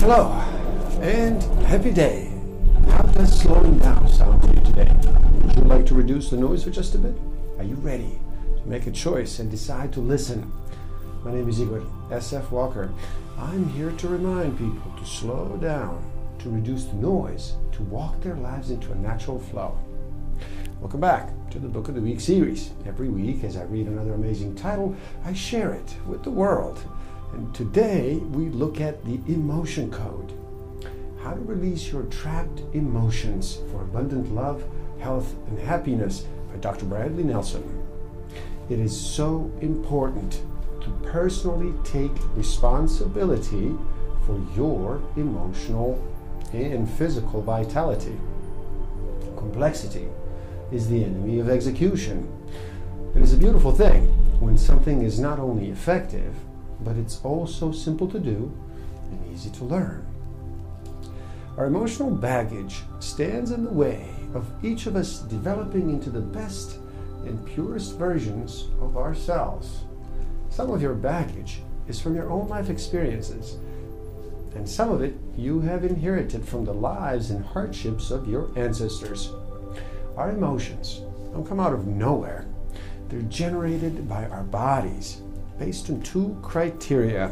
Hello, and happy day. How does slowing down sound to you today? Would you like to reduce the noise for just a bit? Are you ready to make a choice and decide to listen? My name is Igor SF Walker. I'm here to remind people to slow down, to reduce the noise, to walk their lives into a natural flow. Welcome back to the Book of the Week series. Every week, as I read another amazing title, I share it with the world. And today, we look at the emotion code how to release your trapped emotions for abundant love, health, and happiness by Dr. Bradley Nelson. It is so important to personally take responsibility for your emotional and physical vitality. Complexity is the enemy of execution. It is a beautiful thing when something is not only effective, but it's also simple to do and easy to learn. Our emotional baggage stands in the way of each of us developing into the best and purest versions of ourselves. Some of your baggage is from your own life experiences, and some of it you have inherited from the lives and hardships of your ancestors. Our emotions don't come out of nowhere, they're generated by our bodies based on two criteria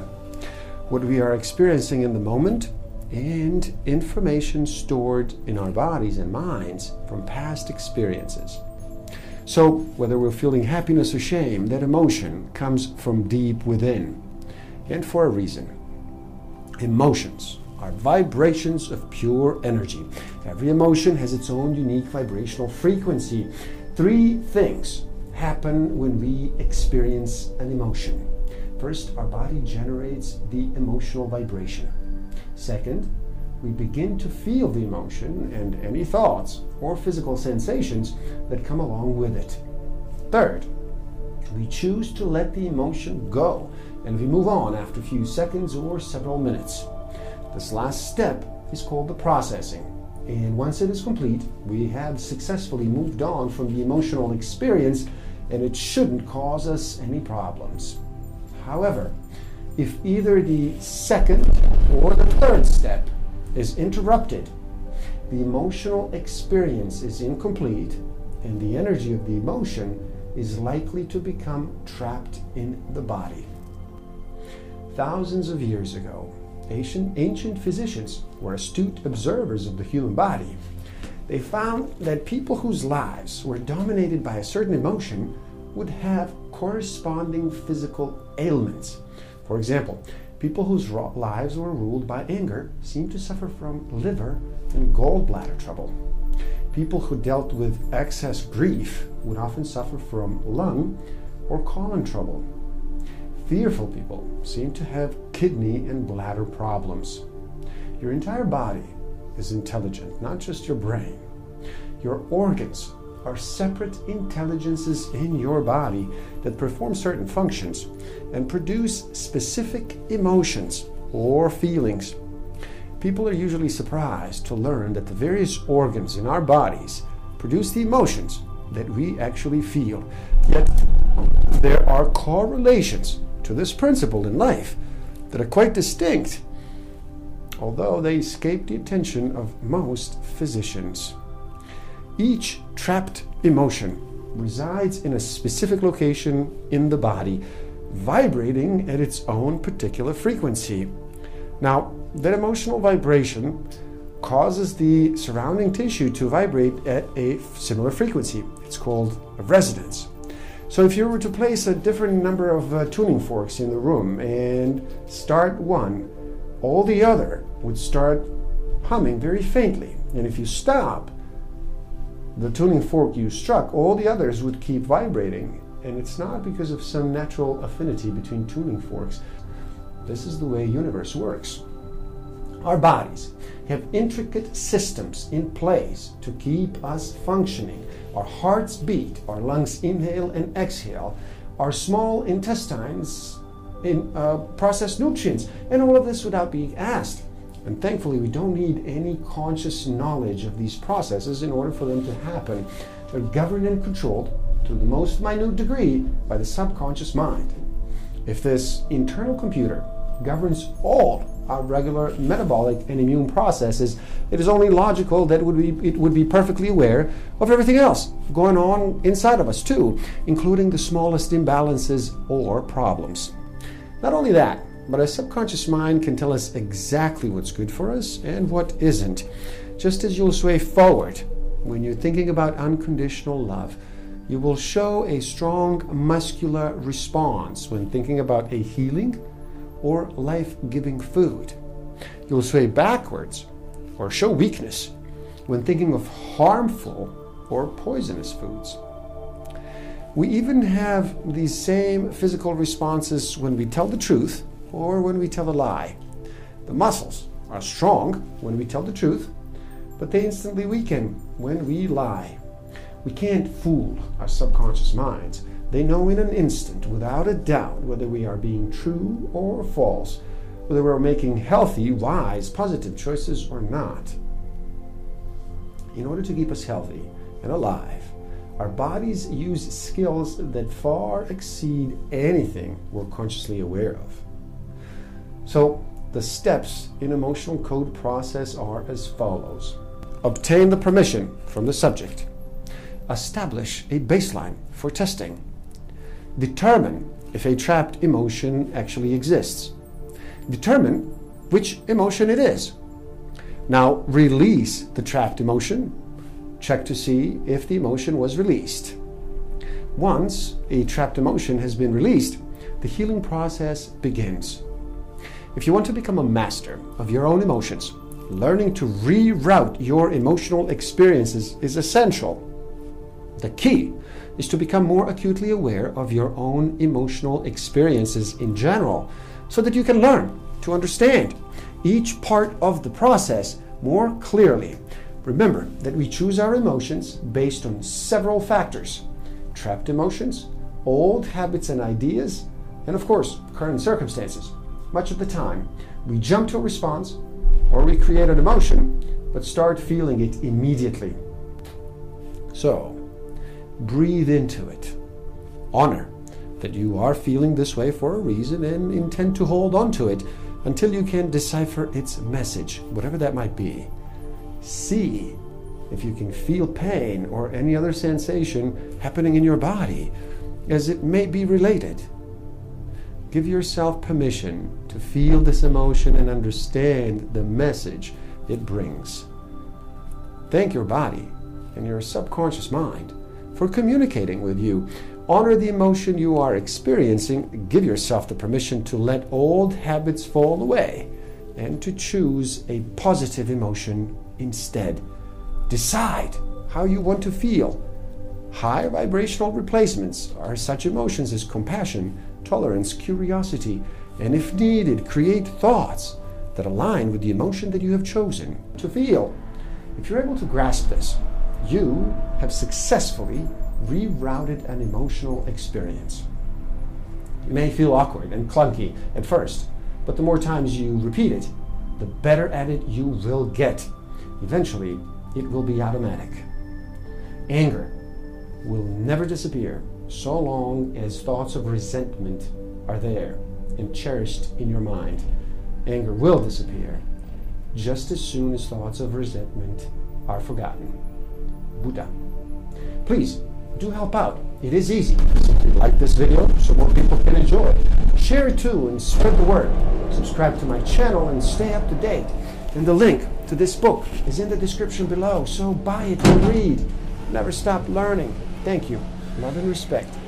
what we are experiencing in the moment and information stored in our bodies and minds from past experiences. So, whether we're feeling happiness or shame, that emotion comes from deep within, and for a reason. Emotions are vibrations of pure energy. Every emotion has its own unique vibrational frequency. Three things happen when we experience an emotion. First, our body generates the emotional vibration. Second, we begin to feel the emotion and any thoughts or physical sensations that come along with it. Third, we choose to let the emotion go and we move on after a few seconds or several minutes. This last step is called the processing. And once it is complete, we have successfully moved on from the emotional experience and it shouldn't cause us any problems. However, if either the second or the third step is interrupted, the emotional experience is incomplete and the energy of the emotion is likely to become trapped in the body. Thousands of years ago, ancient, ancient physicians were astute observers of the human body. They found that people whose lives were dominated by a certain emotion would have corresponding physical ailments. For example, people whose lives were ruled by anger seemed to suffer from liver and gallbladder trouble. People who dealt with excess grief would often suffer from lung or colon trouble. Fearful people seem to have kidney and bladder problems. Your entire body is intelligent, not just your brain. Your organs are separate intelligences in your body that perform certain functions and produce specific emotions or feelings. People are usually surprised to learn that the various organs in our bodies produce the emotions that we actually feel. Yet there are correlations to this principle in life that are quite distinct, although they escape the attention of most physicians. Each trapped emotion resides in a specific location in the body, vibrating at its own particular frequency. Now, that emotional vibration causes the surrounding tissue to vibrate at a similar frequency. It's called a resonance. So, if you were to place a different number of uh, tuning forks in the room and start one, all the other would start humming very faintly. And if you stop, the tuning fork you struck, all the others would keep vibrating. And it's not because of some natural affinity between tuning forks. This is the way universe works. Our bodies have intricate systems in place to keep us functioning. Our hearts beat, our lungs inhale and exhale, our small intestines in, uh, process nutrients, and all of this without being asked. And thankfully, we don't need any conscious knowledge of these processes in order for them to happen. They're governed and controlled to the most minute degree by the subconscious mind. If this internal computer governs all our regular metabolic and immune processes, it is only logical that it would be, it would be perfectly aware of everything else going on inside of us, too, including the smallest imbalances or problems. Not only that, but our subconscious mind can tell us exactly what's good for us and what isn't. Just as you'll sway forward when you're thinking about unconditional love, you will show a strong muscular response when thinking about a healing or life giving food. You'll sway backwards or show weakness when thinking of harmful or poisonous foods. We even have these same physical responses when we tell the truth or when we tell a lie. The muscles are strong when we tell the truth, but they instantly weaken when we lie. We can't fool our subconscious minds. They know in an instant, without a doubt, whether we are being true or false, whether we're making healthy, wise, positive choices or not. In order to keep us healthy and alive, our bodies use skills that far exceed anything we're consciously aware of. So, the steps in emotional code process are as follows obtain the permission from the subject, establish a baseline for testing, determine if a trapped emotion actually exists, determine which emotion it is. Now, release the trapped emotion, check to see if the emotion was released. Once a trapped emotion has been released, the healing process begins. If you want to become a master of your own emotions, learning to reroute your emotional experiences is essential. The key is to become more acutely aware of your own emotional experiences in general so that you can learn to understand each part of the process more clearly. Remember that we choose our emotions based on several factors trapped emotions, old habits and ideas, and of course, current circumstances. Much of the time, we jump to a response or we create an emotion, but start feeling it immediately. So, breathe into it. Honor that you are feeling this way for a reason and intend to hold on to it until you can decipher its message, whatever that might be. See if you can feel pain or any other sensation happening in your body, as it may be related. Give yourself permission to feel this emotion and understand the message it brings. Thank your body and your subconscious mind for communicating with you. Honor the emotion you are experiencing. Give yourself the permission to let old habits fall away and to choose a positive emotion instead. Decide how you want to feel. High vibrational replacements are such emotions as compassion, tolerance, curiosity, and if needed, create thoughts that align with the emotion that you have chosen to feel. If you're able to grasp this, you have successfully rerouted an emotional experience. It may feel awkward and clunky at first, but the more times you repeat it, the better at it you will get. Eventually, it will be automatic. Anger will never disappear so long as thoughts of resentment are there and cherished in your mind. Anger will disappear just as soon as thoughts of resentment are forgotten. Buddha. Please do help out. It is easy. Simply like this video so more people can enjoy. it. Share it too and spread the word. Subscribe to my channel and stay up to date. And the link to this book is in the description below, so buy it and read. Never stop learning. Thank you. Love and respect.